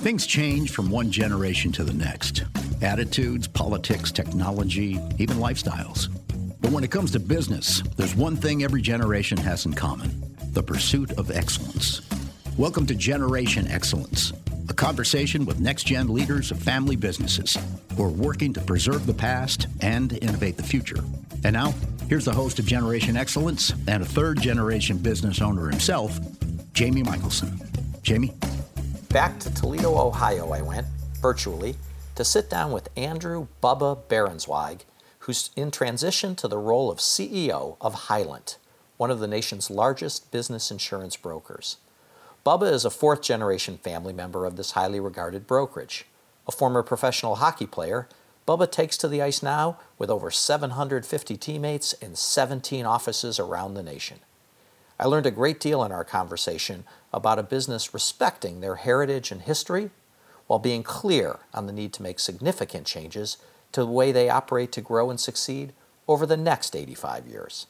Things change from one generation to the next attitudes, politics, technology, even lifestyles. But when it comes to business, there's one thing every generation has in common the pursuit of excellence. Welcome to Generation Excellence, a conversation with next gen leaders of family businesses who are working to preserve the past and innovate the future. And now, here's the host of Generation Excellence and a third generation business owner himself, Jamie Michelson. Jamie? Back to Toledo, Ohio, I went, virtually, to sit down with Andrew Bubba Berenzweig, who's in transition to the role of CEO of Hylant, one of the nation's largest business insurance brokers. Bubba is a fourth generation family member of this highly regarded brokerage. A former professional hockey player, Bubba takes to the ice now with over 750 teammates in 17 offices around the nation. I learned a great deal in our conversation about a business respecting their heritage and history while being clear on the need to make significant changes to the way they operate to grow and succeed over the next 85 years.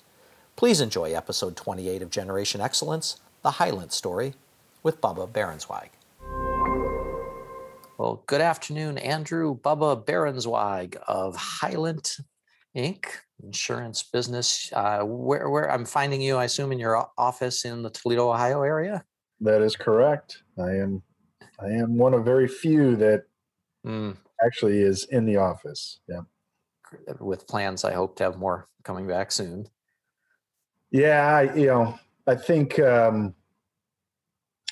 Please enjoy episode 28 of Generation Excellence, The Hylant Story, with Bubba Berenzweig. Well, good afternoon, Andrew Bubba Berenzweig of Hylant Inc., insurance business. Uh, where, where I'm finding you, I assume, in your office in the Toledo, Ohio area. That is correct. I am, I am one of very few that mm. actually is in the office. Yeah. With plans, I hope to have more coming back soon. Yeah, I, you know, I think, um,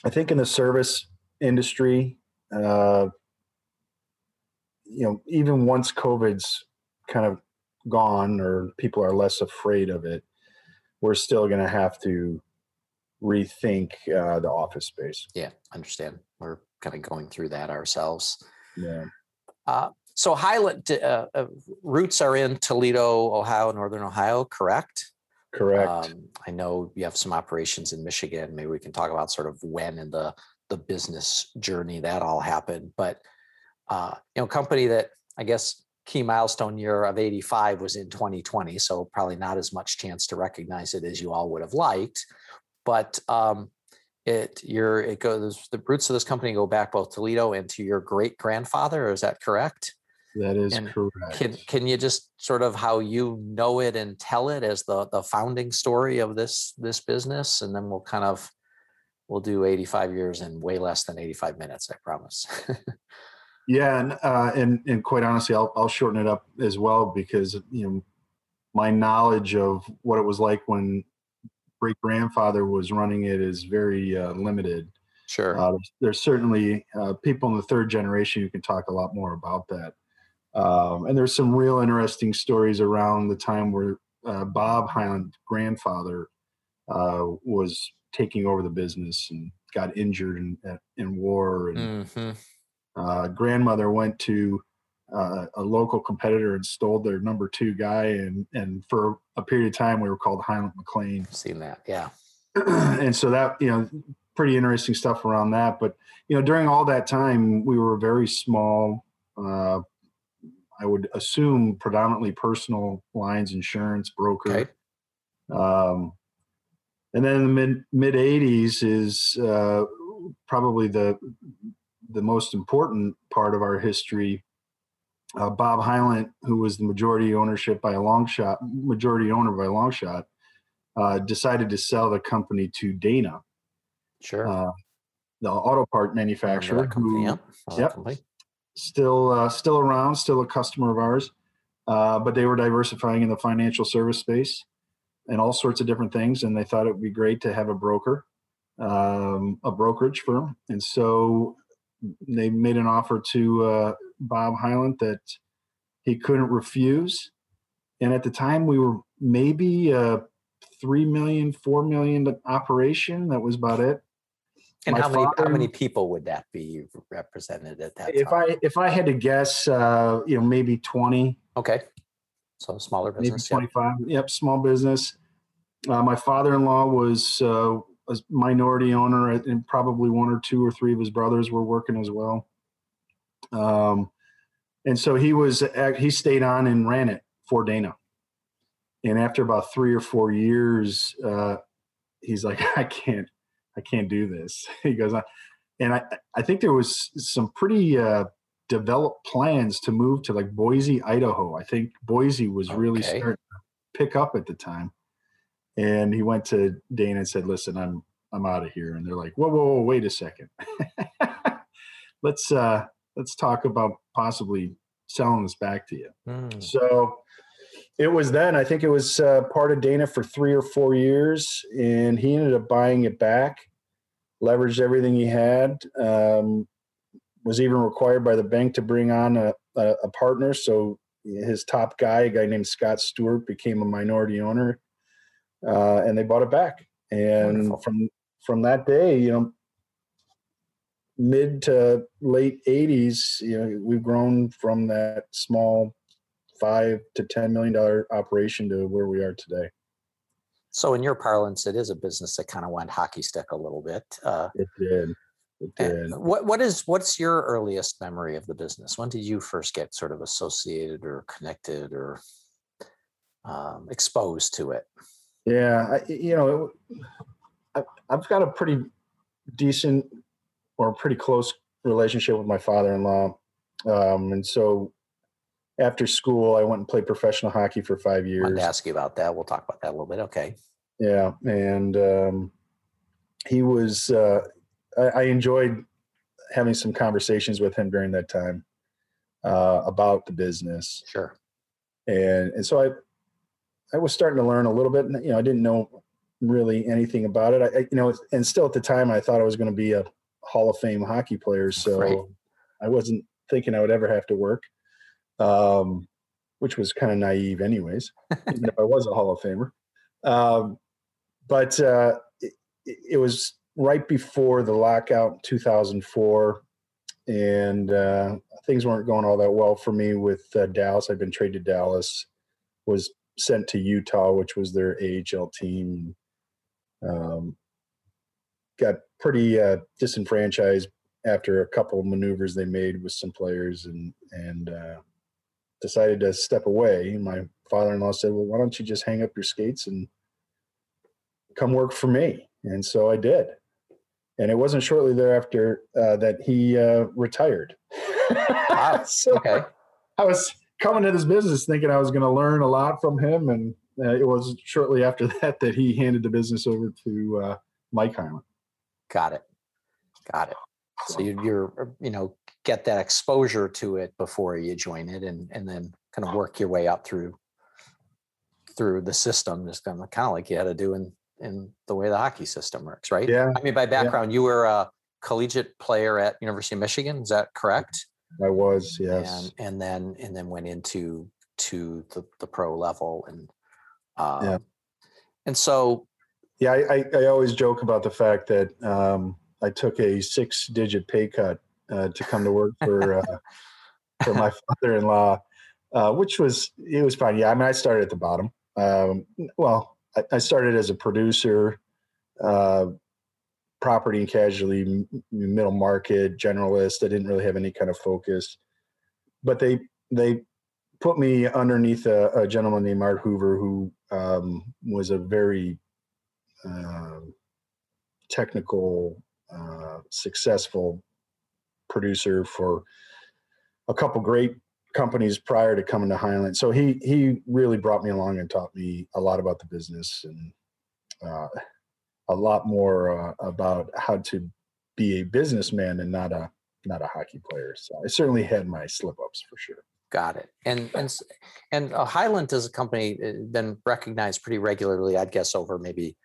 I think in the service industry, uh, you know, even once COVID's kind of gone or people are less afraid of it, we're still going to have to rethink uh, the office space. Yeah, understand. We're kind of going through that ourselves. Yeah. Uh, so Hylant uh, uh, roots are in Toledo, Ohio, Northern Ohio, correct? Correct. Um, I know you have some operations in Michigan. Maybe we can talk about sort of when in the the business journey that all happened. But uh, you know, company that I guess key milestone year of 85 was in 2020, so probably not as much chance to recognize it as you all would have liked. But um, it your it goes the roots of this company go back both to Toledo and to your great grandfather. Is that correct? That is and correct. Can can you just sort of how you know it and tell it as the the founding story of this this business, and then we'll kind of we'll do 85 years in way less than 85 minutes. I promise. Yeah, and uh, and and quite honestly, I'll I'll shorten it up as well because you know my knowledge of what it was like when great grandfather was running it is very uh, limited. Sure. Uh, there's, certainly uh, people in the third generation who can talk a lot more about that. Um, and there's some real interesting stories around the time where uh, Bob Hylant, grandfather, uh, was taking over the business and got injured in in war and. Mm-hmm uh, grandmother went to uh, a local competitor installed their number two guy, and and for a period of time we were called Hylant McLean. Seen that, yeah. and so that you know, pretty interesting stuff around that. But you know, during all that time, we were a very small. Uh, I would assume predominantly personal lines insurance broker. Okay. Um, and then in the mid mid '80s is uh, probably the the most important part of our history, uh, Bob Hylant, who was the majority ownership by a long shot, majority owner by a long shot, uh, decided to sell the company to Dana. Sure. Uh, the auto part manufacturer. Company, who, yep. Company. Still, uh, still around, still a customer of ours, uh, but they were diversifying in the financial service space and all sorts of different things, and they thought it would be great to have a broker um, a brokerage firm. And so they made an offer to uh, Bob Hylant that he couldn't refuse. And at the time, we were maybe a three million, four million operation. That was about it. And how many father, how many people would that be represented at that if time? I if I had to guess, uh, you know, maybe twenty. Okay, so smaller business. Maybe twenty five. Yep. yep, small business. Uh, my father in law was uh, a minority owner, and probably one or two or three of his brothers were working as well. Um, and so he was he stayed on and ran it for Dana. And after about three or four years, uh, he's like, I can't, I can't do this. He goes, and I I think there was some pretty uh, developed plans to move to like Boise, Idaho. I think Boise was really Okay. starting to pick up at the time. And he went to Dana and said, "Listen, I'm I'm out of here." And they're like, "Whoa, whoa, whoa, wait a second. let's uh let's talk about possibly selling this back to you." Hmm. So it was then, I think it was uh, part of Dana for three or four years, and he ended up buying it back, leveraged everything he had, um, was even required by the bank to bring on a, a, a partner. So his top guy, a guy named Scott Stewart, became a minority owner, uh, and they bought it back. And Wonderful. from from that day, you know, mid to late 80s, you know, we've grown from that small five to ten million dollar operation to where we are today. So in your parlance, it is a business that kind of went hockey stick a little bit. Uh, It did. It did. what what is what's your earliest memory of the business? When did you first get sort of associated or connected or um, exposed to it? Yeah, I, you know, I, I've got a pretty decent or a pretty close relationship with my father-in-law, um, and so after school, I went and played professional hockey for five I years. to ask you about that. We'll talk about that a little bit. Okay. Yeah, and um, he was. Uh, I, I enjoyed having some conversations with him during that time uh, about the business, Sure. and and so I, I was starting to learn a little bit. and, You know, I didn't know really anything about it. I, I- you know, and still at the time, I thought I was going to be a Hall of Fame hockey players, So Right. I wasn't thinking I would ever have to work, um, which was kind of naive, anyways. even if I was a Hall of Famer. Um, but uh, it, it was right before the lockout in 2004, and uh, things weren't going all that well for me with uh, Dallas. I'd been traded to Dallas, was sent to Utah, which was their AHL team. Um, got pretty uh, disenfranchised after a couple of maneuvers they made with some players, and and uh, decided to step away. My father-in-law said, "Well, why don't you just hang up your skates and come work for me?" And so I did. And it wasn't shortly thereafter uh, that he uh, retired. Wow. so Okay. I was coming to this business thinking I was going to learn a lot from him, and uh, it was shortly after that that he handed the business over to uh, Mike Hylant. Got it. Got it. So you, you're, uh, you know, get that exposure to it before you join it, and and then kind of work your way up through through the system, just kind of kind of like you had to do in in the way the hockey system works, right? Yeah, I mean, by background, you were a collegiate player at University of Michigan. Is that correct? I was. Yes. And and then and then went into to the the pro level and um, Yeah. and so Yeah, I, I, I always joke about the fact that um, I took a six-digit pay cut uh, to come to work for uh, for my father-in-law, uh, which was it was fine. Yeah, I mean, I started at the bottom. Um, well, I, I started as a producer, uh, property and casualty, m- middle market generalist. I didn't really have any kind of focus, but they they put me underneath a, a gentleman named Art Hoover, who um, was a very um, technical, uh, successful producer for a couple great companies prior to coming to Hylant. So he he really brought me along and taught me a lot about the business and uh, a lot more uh, about how to be a businessman and not a not a hockey player. So I certainly had my slip ups for sure. Got it. And and and uh, Hylant as a company uh, been recognized pretty regularly, I'd guess over maybe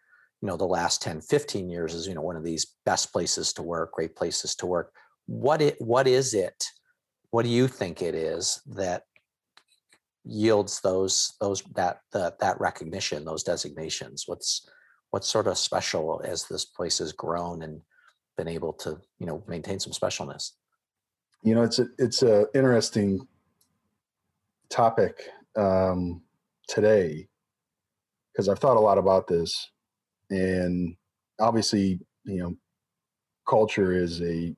you know the last 10, 15 years as you know one of these best places to work, great places to work. What it what is it? What do you think it is that yields those those that that that recognition, those designations? What's what's sort of special as this place has grown and been able to you know maintain some specialness? You know, it's a it's a interesting topic um, today because I've thought a lot about this, and obviously, you know, culture is a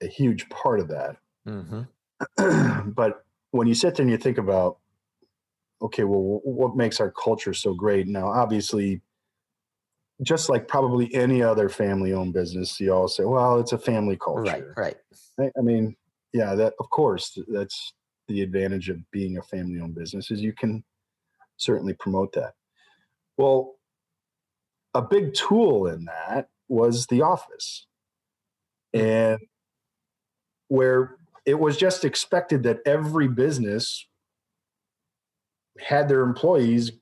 a huge part of that. Mm-hmm. but when you sit there and you think about, okay, well, what makes our culture so great? Now, obviously, just like probably any other family owned business, you all say, well, it's a family culture. Right, right. I, mean, yeah, that of course, that's the advantage of being a family owned business is you can certainly promote that. Well, a big tool in that was the office. Hmm. And where it was just expected that every business had their employees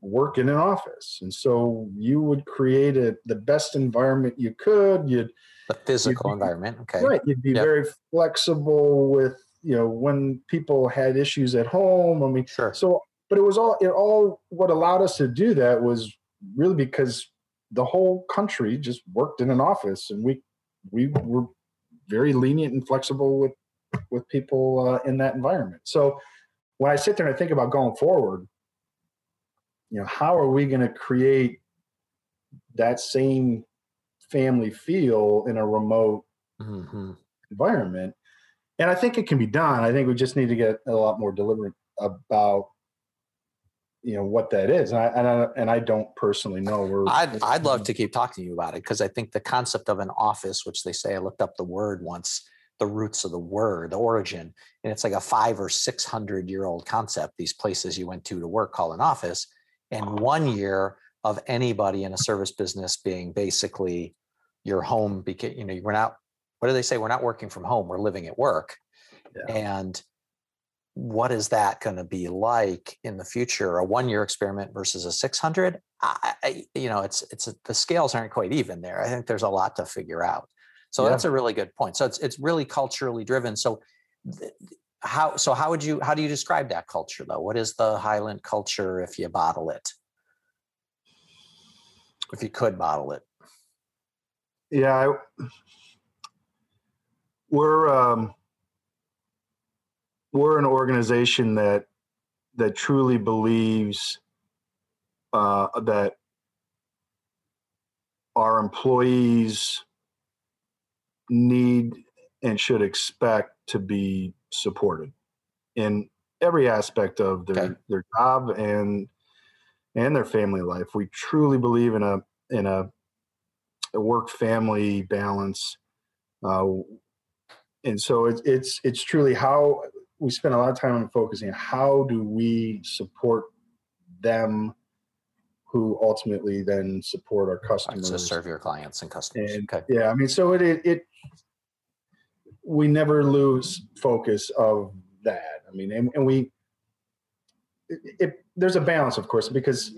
work in an office. And so you would create a, the best environment you could. You'd the physical be, environment. Okay. Right. You'd be yep. very flexible with, you know, when people had issues at home. I mean, sure. So, but it was all, it all, what allowed us to do that was really because the whole country just worked in an office and we, we were very lenient and flexible with, with people uh, in that environment. So when I sit there and I think about going forward, you know, how are we going to create that same family feel in a remote mm-hmm. environment. And I think it can be done. I think we just need to get a lot more deliberate about you know what that is. And i and i, and I don't personally know where I'd, I'd love to keep talking to you about it because i think the concept of an office which they say i looked up the word once the roots of the word the origin and it's like a five or six hundred year old concept these places you went to to work call an office. And one year of anybody in a service business being basically your home because you know we're not what do they say? We're not working from home we're living at work. Yeah. and what is that going to be like in the future? A one year experiment versus a 600 I, I, you know it's it's the scales aren't quite even there. I think there's a lot to figure out. So yeah. that's a really good point. So it's it's really culturally driven. So th- how so how would you how do you describe that culture though? What is the hylant culture if you bottle it? If you could bottle it. Yeah, I, we're um, we're an organization that that truly believes uh, that our employees need and should expect to be supported in every aspect of their okay. their job and and their family life. We truly believe in a in a the work family balance. Uh, and so it's, it's, it's truly how we spend a lot of time on focusing on how do we support them who ultimately then support our customers. To serve your clients and customers. And, okay. Yeah, I mean, so it, it, it, we never lose focus of that. I mean, and, and we, it, it, there's a balance, of course, because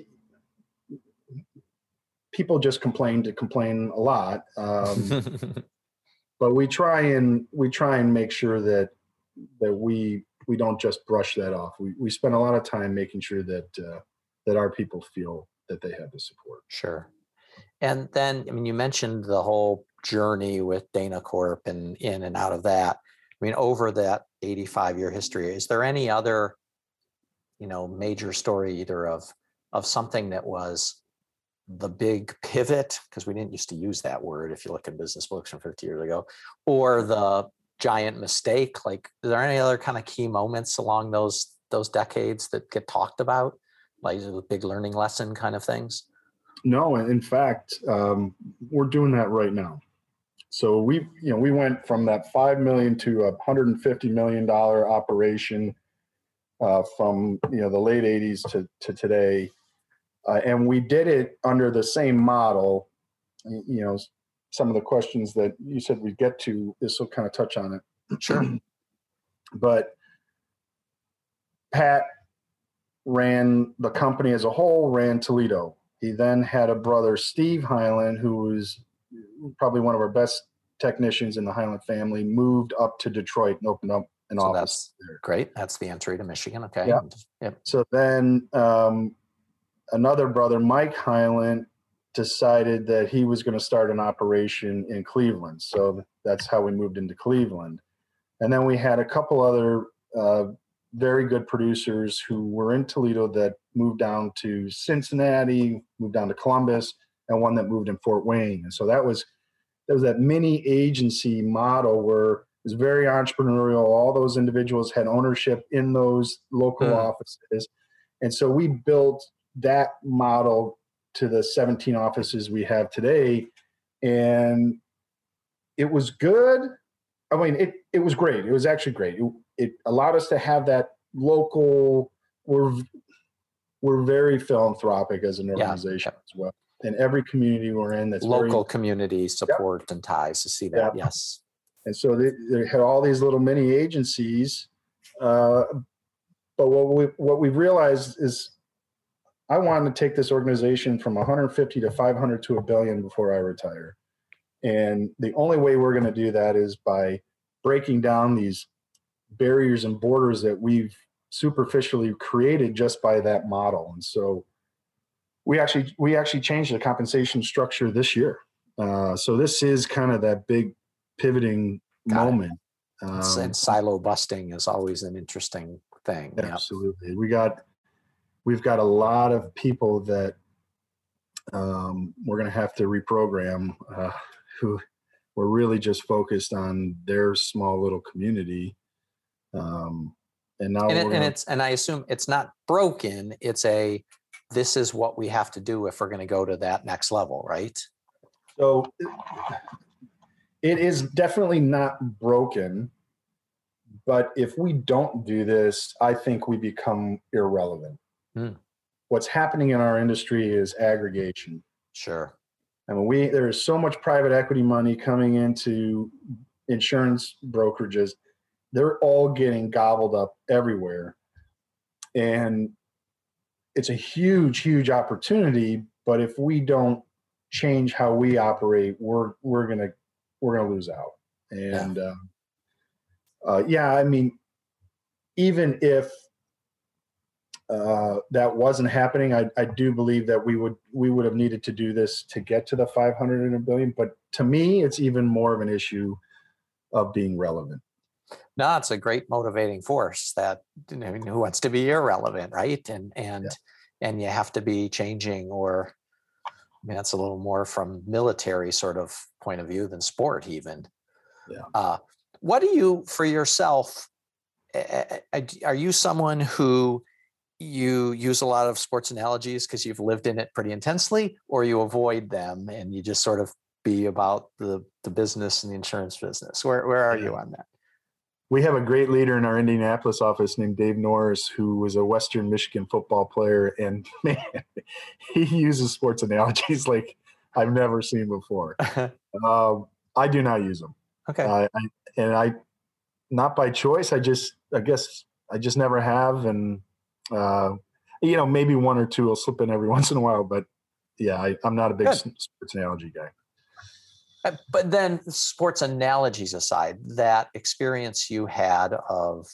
people just complain to complain a lot. Um, but we try and we try and make sure that that we we don't just brush that off. We we spend a lot of time making sure that uh, that our people feel that they have the support. Sure. And then, I mean, you mentioned the whole journey with Dana Corp and in and out of that. I mean, over that 85 year history, is there any other, you know, major story either of of something that was the big pivot, because we didn't used to use that word if you look in business books from 50 years ago, or the giant mistake? Like, is there any other kind of key moments along those those decades that get talked about, like the big learning lesson kind of things? No, in fact, um, we're doing that right now. So we, you know, we went from that five million to a hundred and fifty million dollar operation uh, from you know the late '80s to to today uh, and we did it under the same model. You know, some of the questions that you said we'd get to, this will kind of touch on it. Sure. but Pat ran the company as a whole, ran Toledo. He then had a brother, Steve Hylant, who was probably one of our best technicians in the Hylant family, moved up to Detroit and opened up an so office. That's there. great. That's the entry to Michigan. Okay. Yeah. Yep. So then um, another brother, Mike Hylant, decided that he was going to start an operation in Cleveland. So that's how we moved into Cleveland. And then we had a couple other uh, very good producers who were in Toledo that moved down to Cincinnati, moved down to Columbus, and one that moved in Fort Wayne. And so that was that was that mini agency model where it was very entrepreneurial. All those individuals had ownership in those local mm. offices. And so we built that model to the 17 offices we have today, and it was good. I mean, it it was great. It was actually great. It, it allowed us to have that local. We're we're very philanthropic as an organization yeah. as well. And every community we're in, that's local very, community support yep. and ties to see that. Yep. Yes. And so they, they had all these little mini agencies. Uh, but what we what we've realized is I wanted to take this organization from 150 to 500 to a billion before I retire. And the only way we're going to do that is by breaking down these barriers and borders that we've superficially created just by that model. And so we actually we actually changed the compensation structure this year. Uh, so this is kind of that big pivoting Got moment. Um, and silo busting is always an interesting thing. Absolutely, yep. we got we've got a lot of people that um, we're going to have to reprogram uh, who were really just focused on their small little community. Um, and now and, it, and it's and I assume it's not broken. It's a this is what we have to do if we're going to go to that next level, right? So it is definitely not broken, but if we don't do this, I think we become irrelevant. Hmm. What's happening in our industry is aggregation. Sure. I mean, we there is so much private equity money coming into insurance brokerages. They're all getting gobbled up everywhere. And it's a huge, huge opportunity. But if we don't change how we operate, we're we're gonna we're gonna lose out. And yeah, uh, uh, yeah I mean, even if uh, that wasn't happening, I, I do believe that we would we would have needed to do this to get to the 500 and a billion. But to me, it's even more of an issue of being relevant. No, it's a great motivating force that you know, who wants to be irrelevant, right? And and yeah. and you have to be changing, or I mean, that's a little more from military sort of point of view than sport, even. Yeah. Uh, what do you for yourself? Are you someone who you use a lot of sports analogies because you've lived in it pretty intensely, or you avoid them and you just sort of be about the the business and the insurance business? Where where are you on that? we have a great leader in our Indianapolis office named Dave Norris, who was a Western Michigan football player, and man, he uses sports analogies like I've never seen before. um, I do not use them. Okay, uh, I, and I, not by choice. I just, I guess, I just never have, and uh, you know, maybe one or two will slip in every once in a while, but yeah, I, am not a big Good. sports analogy guy. Uh, but then sports analogies aside that experience you had of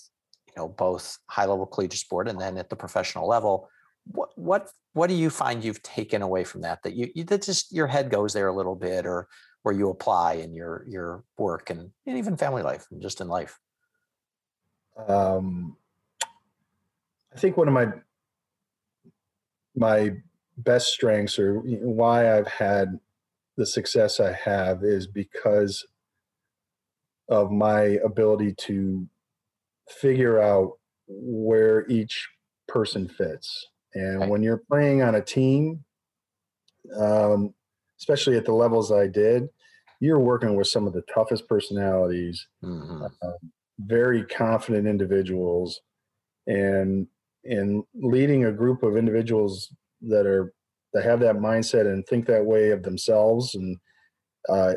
you know both high level collegiate sport and then at the professional level what what what do you find you've taken away from that that you, you that just your head goes there a little bit or where you apply in your your work and, and even family life and just in life um i think one of my my best strengths or why i've had the success I have is because of my ability to figure out where each person fits. And right. when you're playing on a team, um, especially at the levels I did, you're working with some of the toughest personalities, mm-hmm. uh, very confident individuals, and and leading a group of individuals that are that have that mindset and think that way of themselves and uh,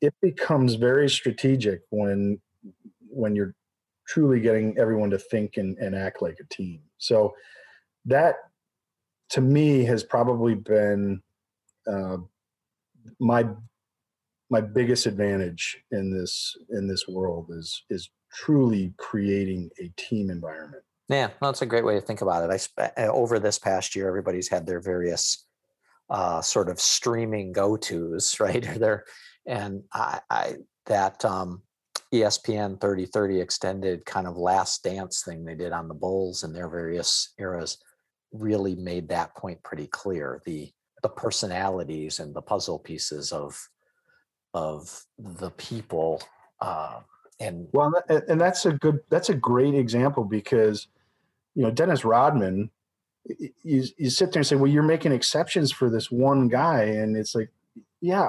it becomes very strategic when when you're truly getting everyone to think and, and act like a team. So that to me has probably been uh, my my biggest advantage in this in this world is is truly creating a team environment yeah, well, that's a great way to think about it. I uh, over this past year, everybody's had their various uh, sort of streaming go tos, right? there, and I, I that um, ESPN 3030 extended kind of last dance thing they did on the Bulls in their various eras really made that point pretty clear. The the personalities and the puzzle pieces of of the people uh, and well and that's a good that's a great example because you know, Dennis Rodman you, you sit there and say, well, you're making exceptions for this one guy. And it's like, yeah,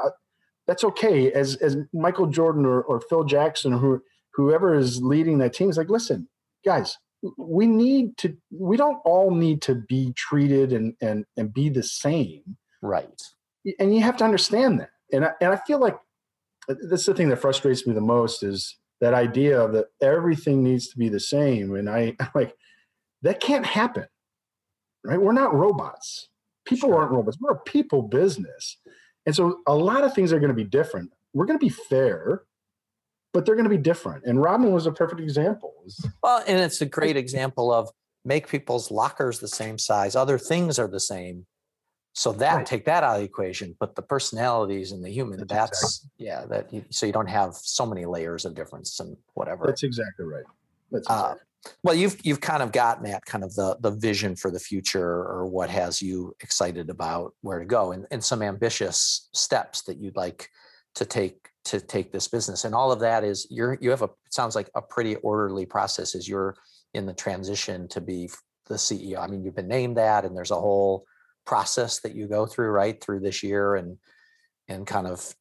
that's okay. As, as Michael Jordan or, or Phil Jackson or who, whoever is leading that team is like, listen, guys, we need to, we don't all need to be treated and, and, and be the same. Right. And you have to understand that. And I, and I feel like uh, that's the thing that frustrates me the most is that idea of that everything needs to be the same. And I like, that can't happen right? We're not robots. People sure. aren't robots. We're a people business. And so a lot of things are going to be different. We're going to be fair, but they're going to be different. And Rodman was a perfect example. Well, and it's a great example of make people's lockers the same size, other things are the same. So that right. take that out of the equation, but the personalities and the human, that's, that's exactly. yeah, that you, so you don't have so many layers of difference and whatever. That's exactly right. That's uh, exactly. Uh, well you've you've kind of gotten that kind of the the vision for the future or what has you excited about where to go and, and some ambitious steps that you'd like to take to take this business. And all of that is you're you have a sounds like a pretty orderly process as you're in the transition to be the ceo i mean you've been named that and there's a whole process that you go through right through this year and and kind of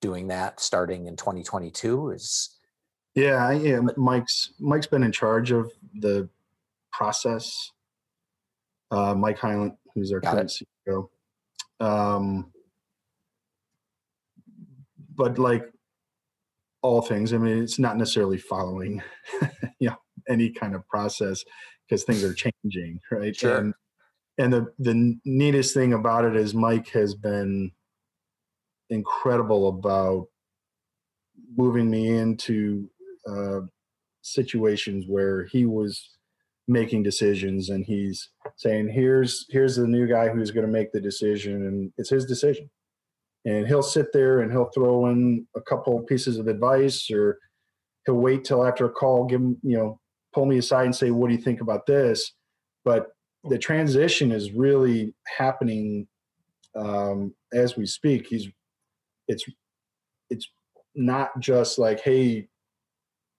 doing that starting in 2022 is yeah, yeah. Mike's Mike's been in charge of the process. Uh, Mike Hylant, who's our Got current it. CEO. Um, but like all things, I mean, it's not necessarily following, you know, any kind of process because things are changing, right? Sure. And and the the neatest thing about it is Mike has been incredible about moving me into uh, situations where he was making decisions and he's saying here's here's the new guy who's going to make the decision and it's his decision. And he'll sit there and he'll throw in a couple pieces of advice or he'll wait till after a call give him you know pull me aside and say what do you think about this? But the transition is really happening um, as we speak. He's it's it's not just like hey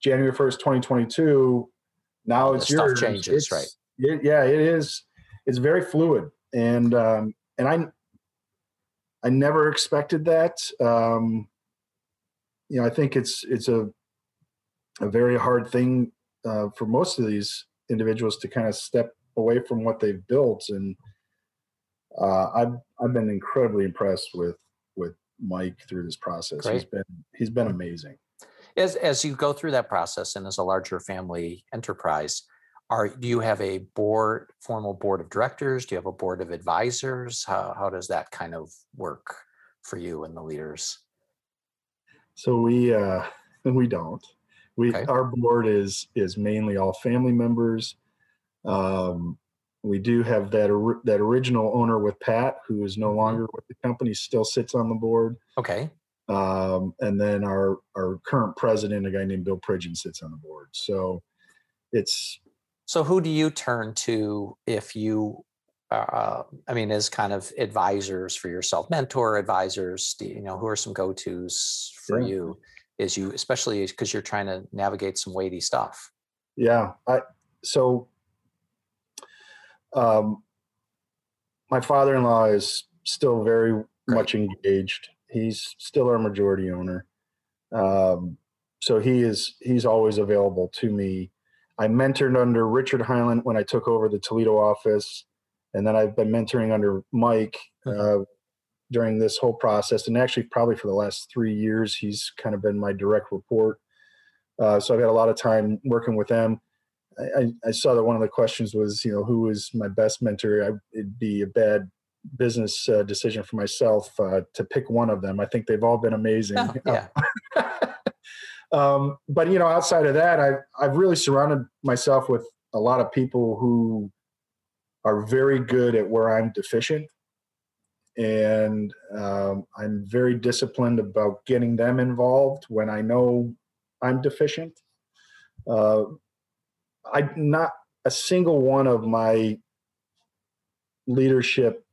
January 1st, 2022, now it's your changes, it's, right? It, yeah, it is. It's very fluid. And, um, and I, I never expected that. Um, you know, I think it's, it's a, a very hard thing uh, for most of these individuals to kind of step away from what they've built. And uh, I've, I've been incredibly impressed with, with Mike through this process. Great. He's been, he's been amazing as as you go through that process and as a larger family enterprise are do you have a board formal board of directors? Do you have a board of advisors? How, how does that kind of work for you and the leaders? So we uh we don't. We okay. our board is is mainly all family members. Um we do have that that original owner with pat who is no mm-hmm. longer with the company still sits on the board. Okay um, and then our our current president, a guy named Bill Pridgeon, sits on the board. So it's so who do you turn to if you uh, I mean, as kind of advisors for yourself, mentor advisors, you know, who are some go-tos for yeah. you is you, especially because you're trying to navigate some weighty stuff. Yeah. I, so, um, my father-in-law is still very Great. much engaged he's still our majority owner. Um, so he is he's always available to me. I mentored under Richard Hylant when I took over the Toledo office, and then I've been mentoring under Mike uh, during this whole process. And actually, probably for the last three years, he's kind of been my direct report. Uh, so I've had a lot of time working with them. I, I, saw that one of the questions was, you know, who is my best mentor? I, it'd be a bad business uh, decision for myself uh, to pick one of them. I think they've all been amazing. Oh, yeah. um, but you know, outside of that, I've I've really surrounded myself with a lot of people who are very good at where I'm deficient, and um, I'm very disciplined about getting them involved when I know I'm deficient. Uh, I not a single one of my leadership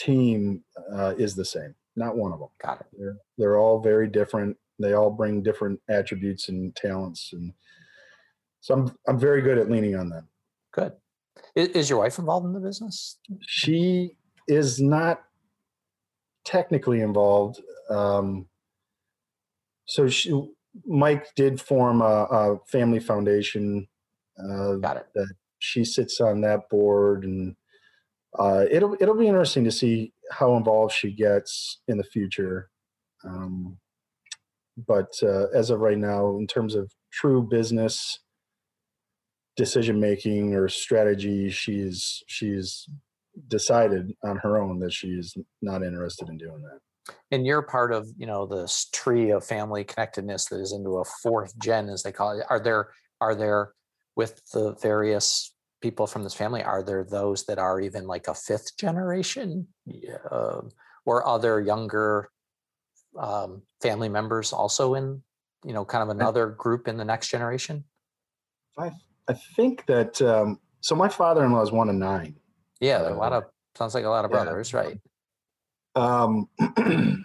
team uh, is the same. Not one of them. Got it. They're, they're all very different. They all bring different attributes and talents, and so I'm I'm very good at leaning on them. Good. Is, is your wife involved in the business? She is not technically involved. Um, so she, Mike did form a, a family foundation. Uh, Got it. That she sits on that board, and uh, it'll it'll be interesting to see how involved she gets in the future. Um, but uh, as of right now, in terms of true business decision making or strategy, she's she's decided on her own that she's not interested in doing that and you're part of you know this tree of family connectedness that is into a fourth gen as they call it are there are there with the various people from this family are there those that are even like a fifth generation uh, or other younger um, family members also in you know kind of another group in the next generation i i think that um, so my father-in-law is one of nine yeah a lot of sounds like a lot of brothers yeah. right um,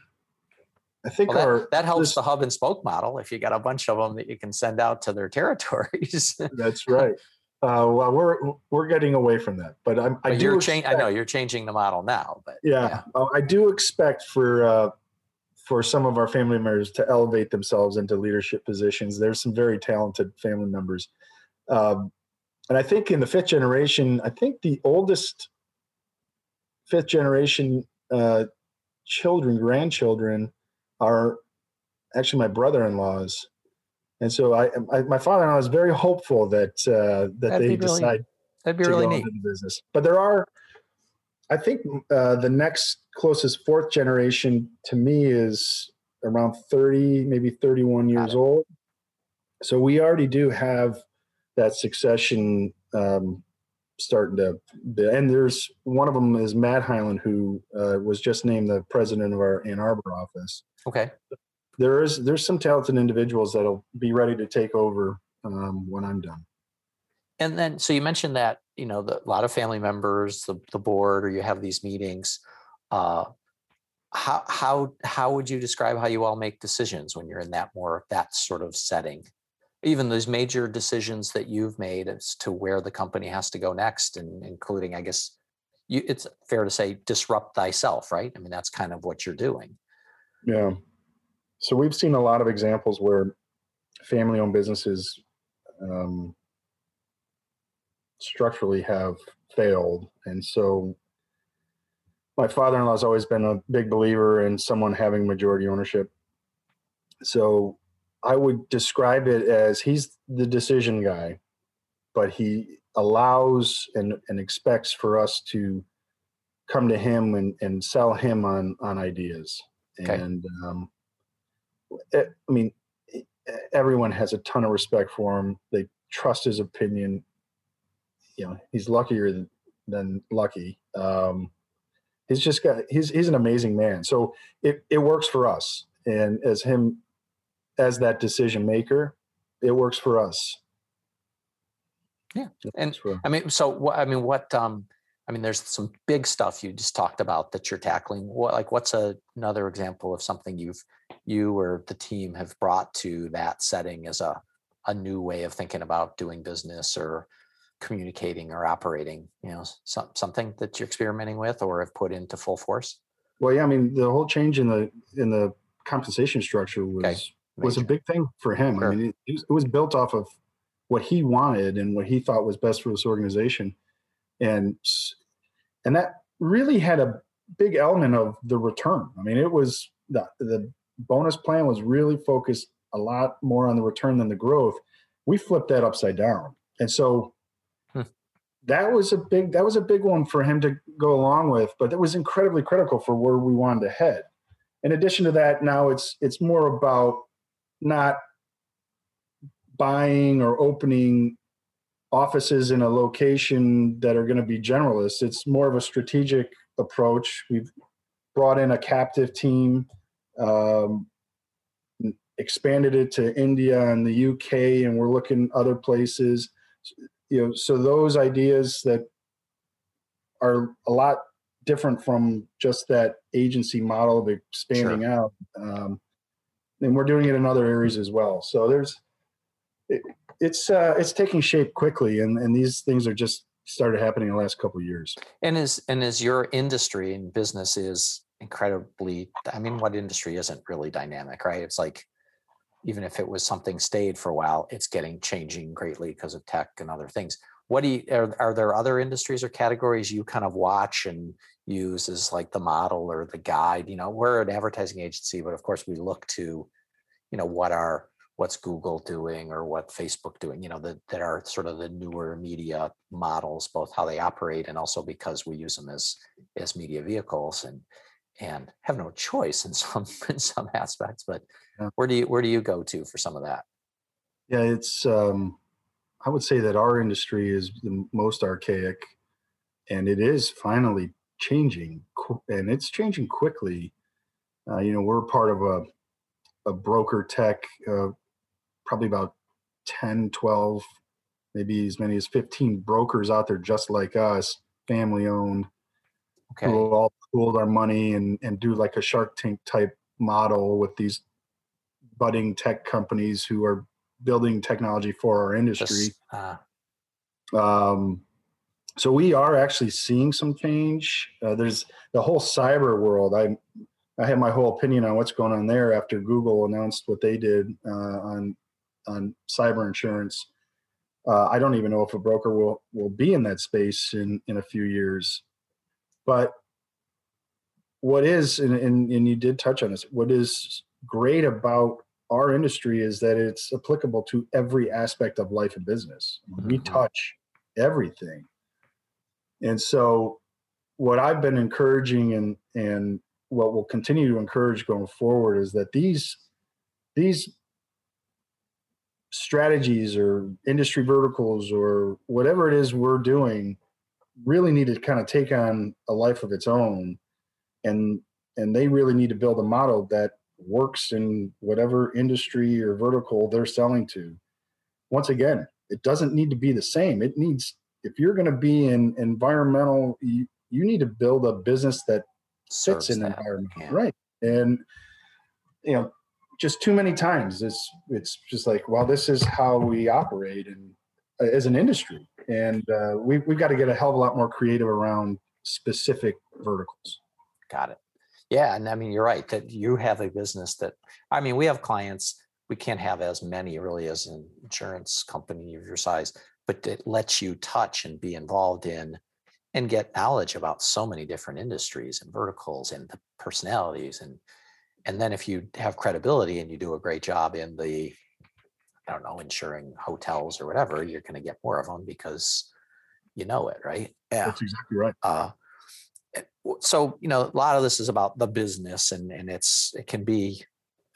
I think well, our that, that helps this, the hub and spoke model if you got a bunch of them that you can send out to their territories. that's right. Uh, well, we're we're getting away from that, but I'm, I but do. Expect, I know you're changing the model now, but yeah, yeah. I do expect for uh, for some of our family members to elevate themselves into leadership positions. There's some very talented family members, um, and I think in the fifth generation, I think the oldest fifth generation uh, children, grandchildren, are actually my brother-in-laws, and so I, I my father-in-law is very hopeful that uh, that that'd they decide really, that'd be to really go neat. into the business. But there are, I think, uh, the next closest fourth generation to me is around thirty, maybe thirty-one years old. So we already do have that succession um, starting to and there's one of them is matt hylant who uh, was just named the president of our ann arbor office okay there is there's some talented individuals that'll be ready to take over um, when i'm done. And then so you mentioned that you know the, a lot of family members the, the board or you have these meetings uh, how how how would you describe how you all make decisions when you're in that more that sort of setting? Even those major decisions that you've made as to where the company has to go next and including i guess you, it's fair to say disrupt thyself right? I mean that's kind of what you're doing. Yeah so we've seen a lot of examples where family owned businesses um, structurally have failed and so my father-in-law has always been a big believer in someone having majority ownership so I would describe it as he's the decision guy, but he allows and, and expects for us to come to him and, and sell him on on ideas. Okay. And um, I mean, everyone has a ton of respect for him. They trust his opinion. You know, he's luckier than, than lucky. Um, he's just got he's he's an amazing man. So it it works for us. And as him as that decision maker, it works for us. Yeah, and I mean, so what? I mean, what? Um, I mean, there's some big stuff you just talked about that you're tackling. What, like, what's a, another example of something you've you or the team have brought to that setting as a a new way of thinking about doing business or communicating or operating? You know, some, something that you're experimenting with or have put into full force. Well, yeah, I mean, the whole change in the in the compensation structure was okay was a big thing for him. Sure. I mean, it, it, was built off of what he wanted and what he thought was best for this organization, and and that really had a big element of the return. I mean, it was the the bonus plan was really focused a lot more on the return than the growth. We flipped that upside down, and so hmm. that was a big that was a big one for him to go along with. But it was incredibly critical for where we wanted to head. In addition to that, now it's it's more about not buying or opening offices in a location that are going to be generalists. It's more of a strategic approach. We've brought in a captive team, um, expanded it to India and the UK, and we're looking other places. You know, so those ideas that are a lot different from just that agency model of expanding sure. out. Um, and we're doing it in other areas as well. So there's it, it's uh, it's taking shape quickly, and and these things are just started happening in the last couple of years. And is and is your industry and business is incredibly i mean what industry isn't really dynamic right? It's like even if it was something stayed for a while it's getting changing greatly because of tech and other things. What do you are, are there other industries or categories you kind of watch and use as like the model or the guide? You know we're an advertising agency but of course we look to you know what are what's google doing or what facebook doing you know that, that are sort of the newer media models both how they operate and also because we use them as as media vehicles and and have no choice in some in some aspects. But yeah. where do you where do you go to for some of that? Yeah, it's um, I would say that our industry is the most archaic, and it is finally changing, and it's changing quickly. Uh, you know, we're part of a a broker tech, uh, probably about 10, 12, maybe as many as 15 brokers out there just like us, family owned okay. who all pooled our money and, and do like a Shark Tank type model with these budding tech companies who are building technology for our industry. Just, uh, um, so we are actually seeing some change. Uh, there's the whole cyber world. I I have my whole opinion on what's going on there after Google announced what they did uh, on on cyber insurance. Uh, I don't even know if a broker will will be in that space in in a few years. But what is, and, and, and you did touch on this, what is great about our industry is that it's applicable to every aspect of life and business. Mm-hmm. We touch everything. And so what I've been encouraging and and what we'll continue to encourage going forward is that these these strategies or industry verticals or whatever it is we're doing really need to kind of take on a life of its own. And and they really need to build a model that works in whatever industry or vertical they're selling to. Once again it doesn't need to be the same. It needs if you're going to be in environmental you, you need to build a business that fits in that environment. yeah. right. And you know just too many times. It's it's just like well this is how we operate and uh, as an industry. And uh, we, we've got to get a hell of a lot more creative around specific verticals. Got it. Yeah and i mean you're right that you have a business that i mean we have clients we can't have as many really as an insurance company of your size but it lets you touch and be involved in and get knowledge about so many different industries and verticals and personalities and and then if you have credibility and you do a great job in the I don't know, insuring hotels or whatever, you're going to get more of them because you know it, right? Yeah, that's exactly right. Uh, eh, so you know, a lot of this is about the business, and and it's it can be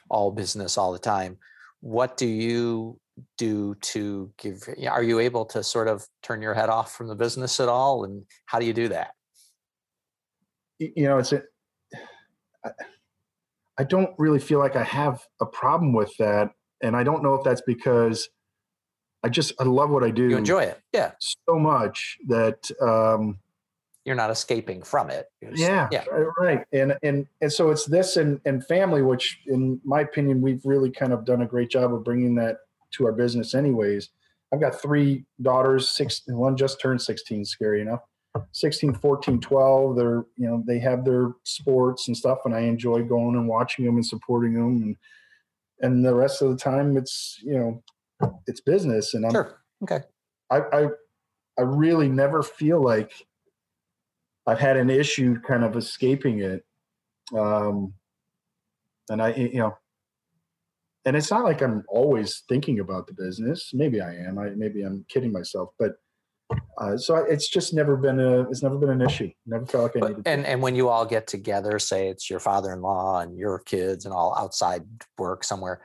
all business all the time. What do you do to give? Are you able to sort of turn your head off from the business at all, and how do you do that? You know, it's a. I, I don't really feel like I have a problem with that and I don't know if that's because I just I love what I do. You enjoy it, yeah, so much that um, you're not escaping from it. Just, yeah, yeah, right. And and and so it's this and and family, which in my opinion we've really kind of done a great job of bringing that to our business. Anyways, I've got three daughters. Six, one just turned 16. Scary enough. 16 14 12 they're you know they have their sports and stuff and i enjoy going and watching them and supporting them and and the rest of the time it's you know it's business and i'm sure. okay I, I i really never feel like i've had an issue kind of escaping it um and i you know and it's not like i'm always thinking about the business maybe i am i maybe i'm kidding myself but uh, so it's just never been a it's never been an issue. Never felt like I needed. And and when you all get together, say it's your father-in-law and your kids and all outside work somewhere,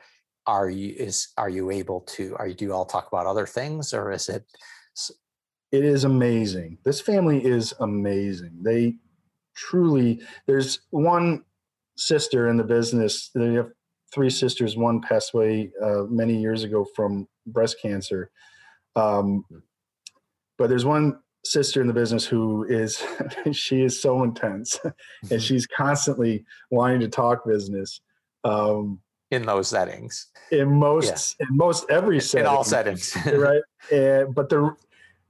are you is are you able to are you do you all talk about other things or is it? It is amazing. This family is amazing. They truly. There's one sister in the business. They have three sisters. One passed away uh, many years ago from breast cancer. Um, hmm but there's one sister in the business who is she is so intense and mm-hmm. she's constantly wanting to talk business um, in those settings in most yeah. in most every setting in all settings right and but the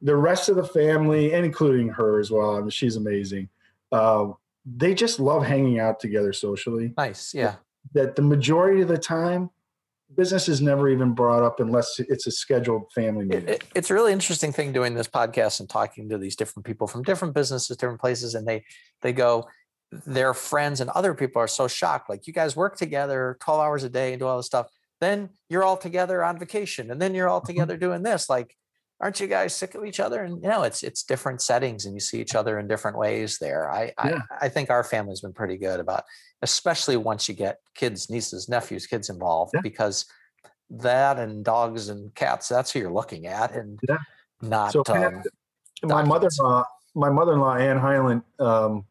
the rest of the family, including her as well, I mean, she's amazing. Uh, they just love hanging out together socially. Nice, yeah. That the majority of the time, business is never even brought up unless it's a scheduled family meeting. It, it's a really interesting thing doing this podcast and talking to these different people from different businesses, different places, and they they go, their friends and other people are so shocked. Like you guys work together 12 hours a day and do all this stuff. Then you're all together on vacation, and then you're all mm-hmm. together doing this. Like, aren't you guys sick of each other? And you know, it's it's different settings, and you see each other in different ways. There, I yeah. I, I think our family's been pretty good about, especially once you get kids, nieces, nephews, kids involved, yeah. because that and dogs and cats, that's who you're looking at, and yeah. not. So um, my mother-in-law, my mother-in-law Ann Hylant. Um,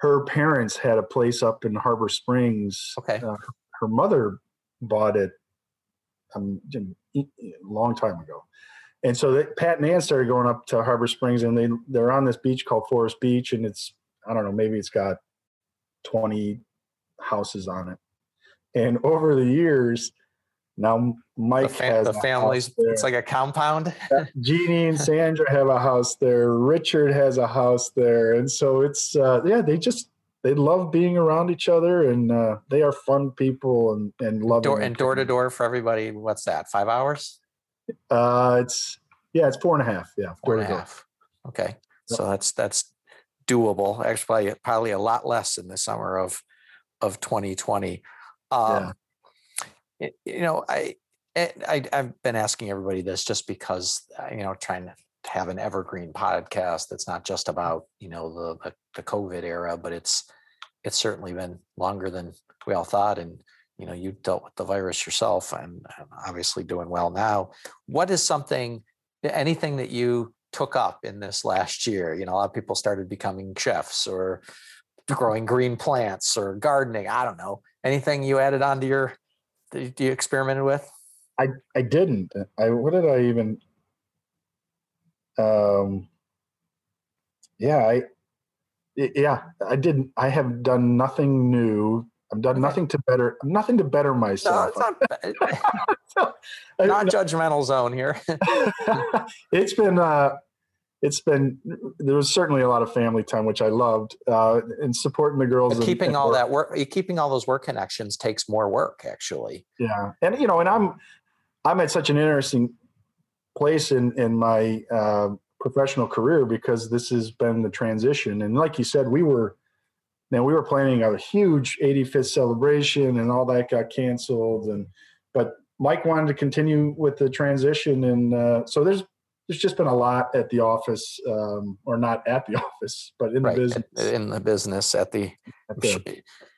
her parents had a place up in Harbor Springs. Okay. Uh, her mother bought it um, a long time ago. And so they, Pat and Ann started going up to Harbor Springs, and they they're on this beach called Forest Beach, and it's I don't know maybe it's got twenty houses on it. And over the years, now Mike the, fam- the families. It's like a compound. Jeannie and Sandra have a house there. Richard has a house there, and so it's uh, yeah. They just they love being around each other, and uh, they are fun people and and love door and door to door for everybody. What's that? Five hours? Uh, it's yeah, it's four and a half. Yeah, four and a half. Okay, so that's that's doable. Actually, probably a lot less in the summer of of 2020. Um, yeah you know, I, I I've been asking everybody this just because uh, you know trying to have an evergreen podcast that's not just about you know the, the the COVID era, but it's it's certainly been longer than we all thought, and you know you dealt with the virus yourself, and obviously doing well now. What is something, anything that you took up in this last year? You know, a lot of people started becoming chefs or growing green plants or gardening. I don't know anything you added onto your that you experimented with? I I didn't. I what did I even? Um. Yeah, I. Yeah, I didn't. I have done nothing new. I've done nothing to better nothing to better myself. No, it's not, not judgmental zone here. it's been uh, it's been there was certainly a lot of family time which i loved uh, and supporting the girls but keeping and, all work. that work keeping all those work connections takes more work actually yeah and you know and i'm i'm at such an interesting place in in my uh, professional career because this has been the transition and like you said we were now we were planning a huge 85th celebration and all that got canceled and but mike wanted to continue with the transition and uh, so there's there's just been a lot at the office, um, or not at the office, but in right. the business. In the business, at the.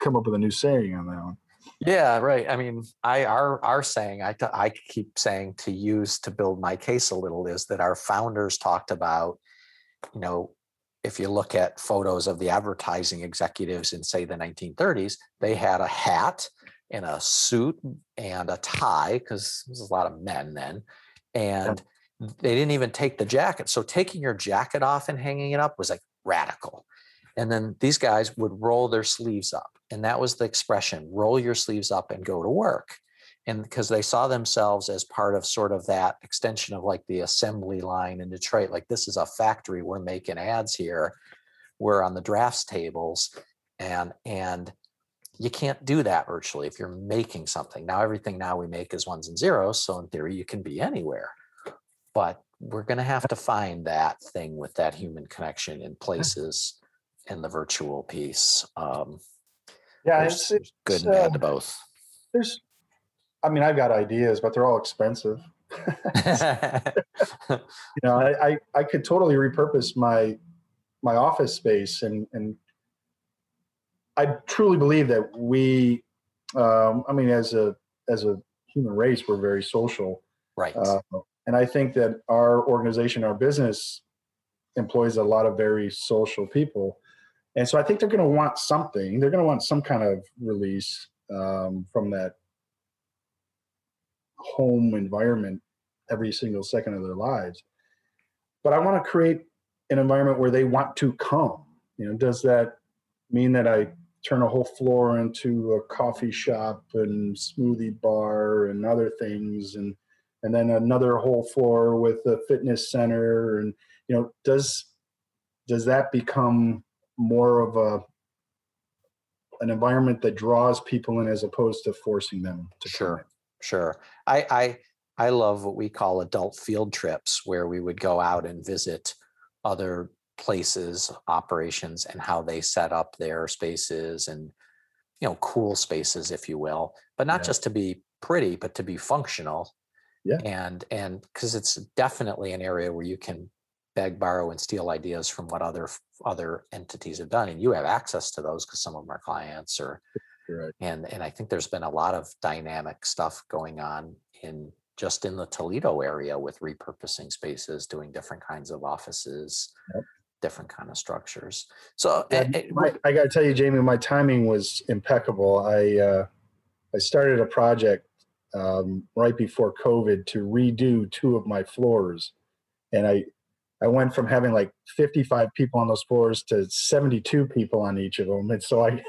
come up with a new saying on that one. Yeah, right. I mean, I our our saying I I keep saying to use to build my case a little is that our founders talked about, you know, if you look at photos of the advertising executives in say the 1930s, they had a hat and a suit and a tie because there's a lot of men then, and they didn't even take the jacket. So taking your jacket off and hanging it up was like radical. And then these guys would roll their sleeves up. And that was the expression roll your sleeves up and go to work. And because they saw themselves as part of sort of that extension of like the assembly line in Detroit, like this is a factory, we're making ads here, we're on the drafts tables. And, and, you can't do that virtually if you're making something. Now everything now we make is ones and zeros, so in theory you can be anywhere but we're going to have to find that thing with that human connection in places in the virtual piece. Um, yeah, it's, it's, good and bad uh, to both. There's, I mean, I've got ideas, but they're all expensive. you know, I, I, I could totally repurpose my my office space, and and I truly believe that we, um, I mean, as a as a human race, we're very social. Right. Uh, and I think that our organization, our business employs a lot of very social people. And so I think they're going to want something. They're going to want some kind of release um, from that home environment every single second of their lives. But I want to create an environment where they want to come. You know, does that mean that I turn a whole floor into a coffee shop and smoothie bar and other things and and then another whole floor with a fitness center and you know does does that become more of a an environment that draws people in as opposed to forcing them to sure sure. I i i love what we call adult field trips where we would go out and visit other places operations and how they set up their spaces and you know cool spaces if you will but not yeah. just to be pretty but to be functional. Yeah. And and because it's definitely an area where you can beg borrow and steal ideas from what other other entities have done and you have access to those because some of them are clients or right. and and i think there's been a lot of dynamic stuff going on in just in the toledo area with repurposing spaces doing different kinds of offices yep. different kind of structures so yeah, it, my, i gotta tell you jamie my timing was impeccable i uh i started a project um, right before covid to redo two of my floors and i I went from having like 55 people on those floors to 72 people on each of them. And so I,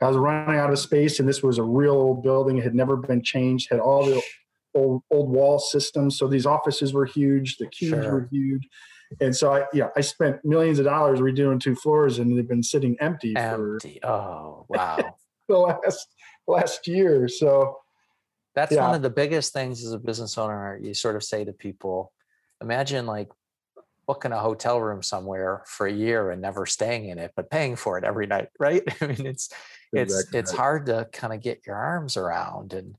I was running out of space and this was a real old building. It had never been changed, had all the old, old wall systems. So these offices were huge. The cubes sure. were huge. And so I, yeah, I spent millions of dollars redoing two floors and they've been sitting empty, empty. for oh, wow. the last, last year. So that's yeah. one of the biggest things as a business owner. You sort of say to people, imagine like booking a hotel room somewhere for a year and never staying in it, but paying for it every night, right? I mean, it's it's exactly it's hard to kind of get your arms around and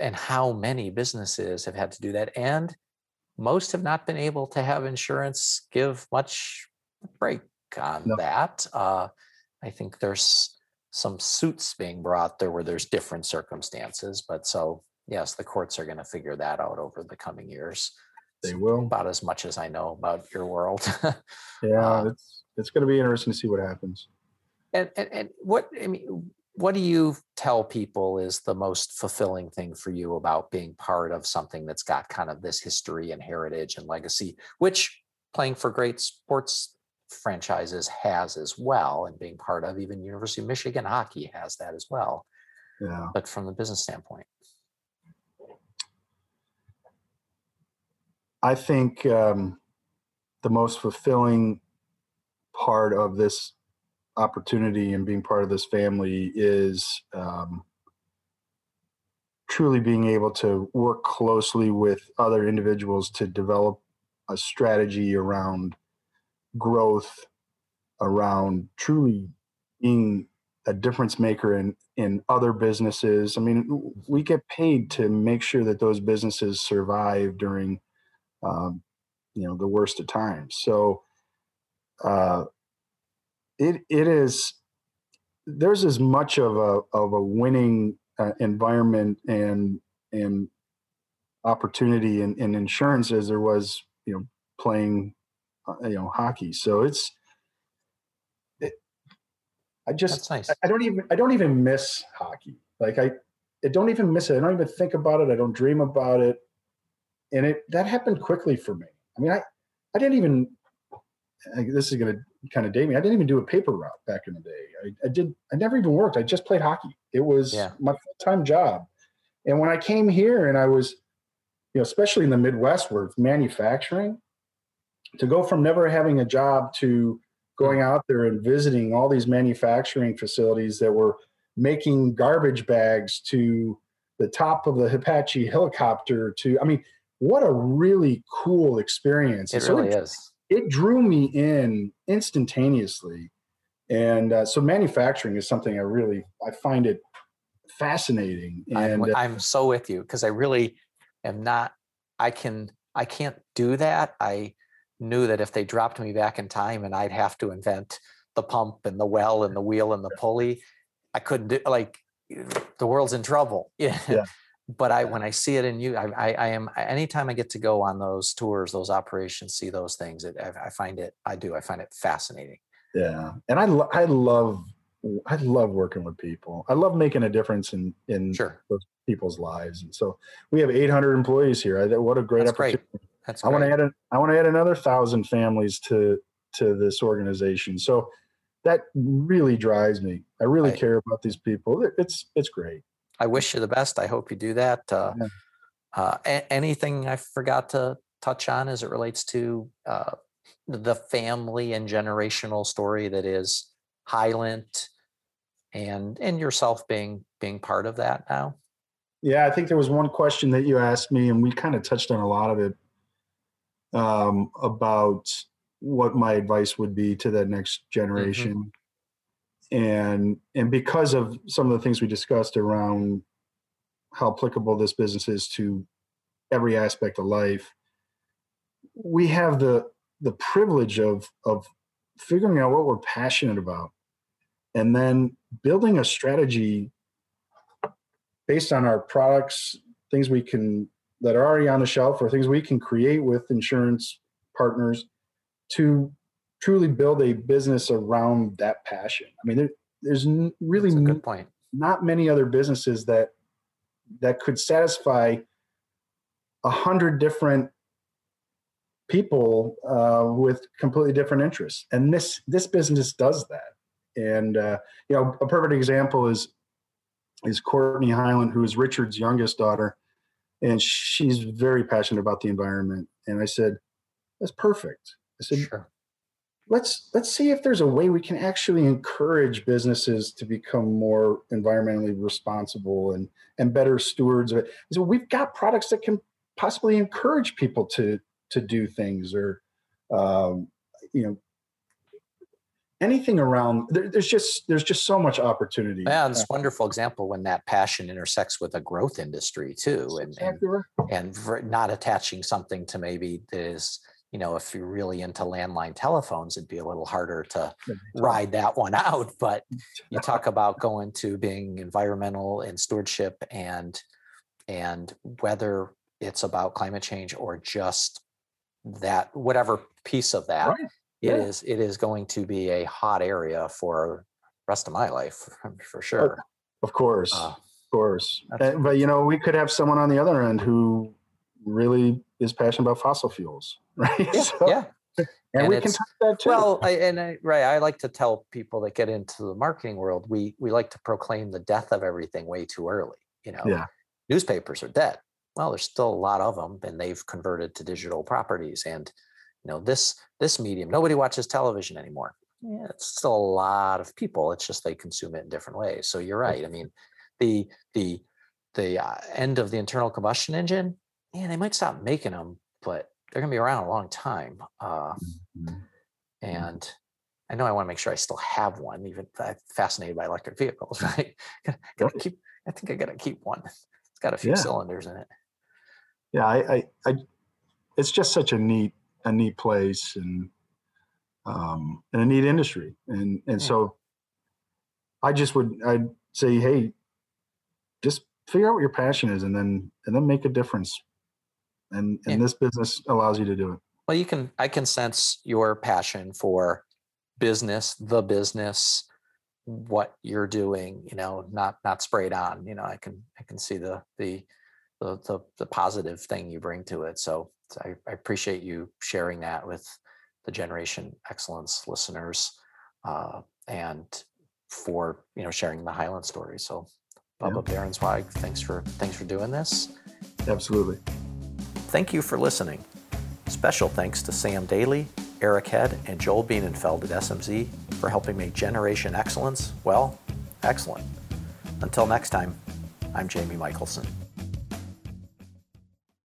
and how many businesses have had to do that, and most have not been able to have insurance give much break on no. that. Uh, I think there's some suits being brought there where there's different circumstances, but so yes, the courts are going to figure that out over the coming years. They will. About as much as I know about your world. yeah, uh, it's it's going to be interesting to see what happens. And, and and what I mean, what do you tell people is the most fulfilling thing for you about being part of something that's got kind of this history and heritage and legacy, which playing for great sports franchises has as well, and being part of even University of Michigan hockey has that as well. Yeah. But from the business standpoint. I think um, the most fulfilling part of this opportunity and being part of this family is um, truly being able to work closely with other individuals to develop a strategy around growth, around truly being a difference maker in in other businesses. I mean, we get paid to make sure that those businesses survive during um, you know the worst of times. So uh, it it is there's as much of a of a winning uh, environment and and opportunity in, in insurance as there was you know playing uh, you know hockey. So it's it, I just nice. I, I don't even I don't even miss hockey. Like I I don't even miss it. I don't even think about it. I don't dream about it and it that happened quickly for me. I mean, I I didn't even. This is going to kind of date me. I didn't even do a paper route back in the day. I, I did. I never even worked. I just played hockey. It was yeah. my full time job. And when I came here, and I was, you know, especially in the Midwest, where it's manufacturing, to go from never having a job to going out there and visiting all these manufacturing facilities that were making garbage bags to the top of the Apache helicopter to, I mean, what a really cool experience. It so really it, is. It drew me in instantaneously. And uh, so manufacturing is something I really, I find it fascinating. And I'm, uh, I'm so with you because I really am not, I can, I can't do that. I knew that if they dropped me back in time and I'd have to invent the pump and the well and the wheel and the pulley, I couldn't do like the world's in trouble. Yeah. But I when I see it in you, I, I, I, am anytime I get to go on those tours, those operations, see those things, it, I, I, find it. I do. I find it fascinating. Yeah, and I I love I love working with people. I love making a difference in in sure. those people's lives. And so we have 800 employees here. I, what a great That's opportunity! Great. That's I want to add a, I want to add another thousand families to to this organization. So that really drives me. I really care about these people. It's it's great. I wish you the best. I hope you do that. Uh, yeah. Uh, a- anything I forgot to touch on as it relates to uh, the family and generational story that is Hylant and and yourself being being part of that now? Yeah, I think there was one question that you asked me, and we kind of touched on a lot of it um, about what my advice would be to that next generation. And and because of some of the things we discussed around how applicable this business is to every aspect of life, we have the the privilege of of figuring out what we're passionate about and then building a strategy based on our products things we can that are already on the shelf or things we can create with insurance partners to truly build a business around that passion. I mean there, there's really good point. not many other businesses that that could satisfy a hundred different people uh, with completely different interests. And this this business does that. And uh, you know a perfect example is is courtney hylant who is richard's youngest daughter. And she's very passionate about the environment. And i said that's perfect. I said Sure. Let's let's see if there's a way we can actually encourage businesses to become more environmentally responsible and and better stewards of it. So we've got products that can possibly encourage people to to do things or um, you know anything around there, there's just there's just so much opportunity. Yeah, it's a wonderful example when that passion intersects with a growth industry too, and and, Exactly right. and ver- not attaching something to maybe that is you know if you're really into landline telephones, it'd be a little harder to ride that one out. But you talk about going to being environmental and stewardship and and whether it's about climate change or just that whatever piece of that Right. it Yeah. is it is going to be a hot area for rest of my life for sure Of course, Uh, of course. Uh, but you know, we could have someone on the other end who really is passionate about fossil fuels, right? yeah, So- yeah and, and we can touch that too. Well, I, and I, right, I like to tell people that get into the marketing world, we we like to proclaim the death of everything way too early. You know, Yeah. newspapers are dead. Well, there's still a lot of them, and they've converted to digital properties. And you know, this this medium, nobody watches television anymore. Yeah, it's still a lot of people. It's just they consume it in different ways. So you're right. I mean, the the the uh, end of the internal combustion engine, yeah, they might stop making them, but they're going to be around a long time. Uh, Mhm. and I know I want to make sure I still have one, even I'm fascinated by electric vehicles, right? gotta, gotta keep. I think I gotta keep one. It's got a few Yeah. cylinders in it. yeah, I, I, I, it's just such a neat, a neat place and, um, and a neat industry. And, and Yeah. so I just would, I'd say, Hey, just figure out what your passion is and then, and then make a difference. And, and Yeah. this business allows you to do it. Well, you can. I can sense your passion for business, the business, what you're doing. You know, not not sprayed on. You know, I can I can see the the the the, the positive thing you bring to it. So so I, I appreciate you sharing that with the Generation Excellence listeners, uh, and for you know sharing the Hylant story. So, Yeah. Bubba Baronswag, thanks for thanks for doing this. Absolutely. Thank you for listening. Special thanks to Sam Daly, Eric Head, and Joel Bienenfeld at SMZ for helping make Generation Excellence, well, excellent. Until next time, I'm Jamie Michelson.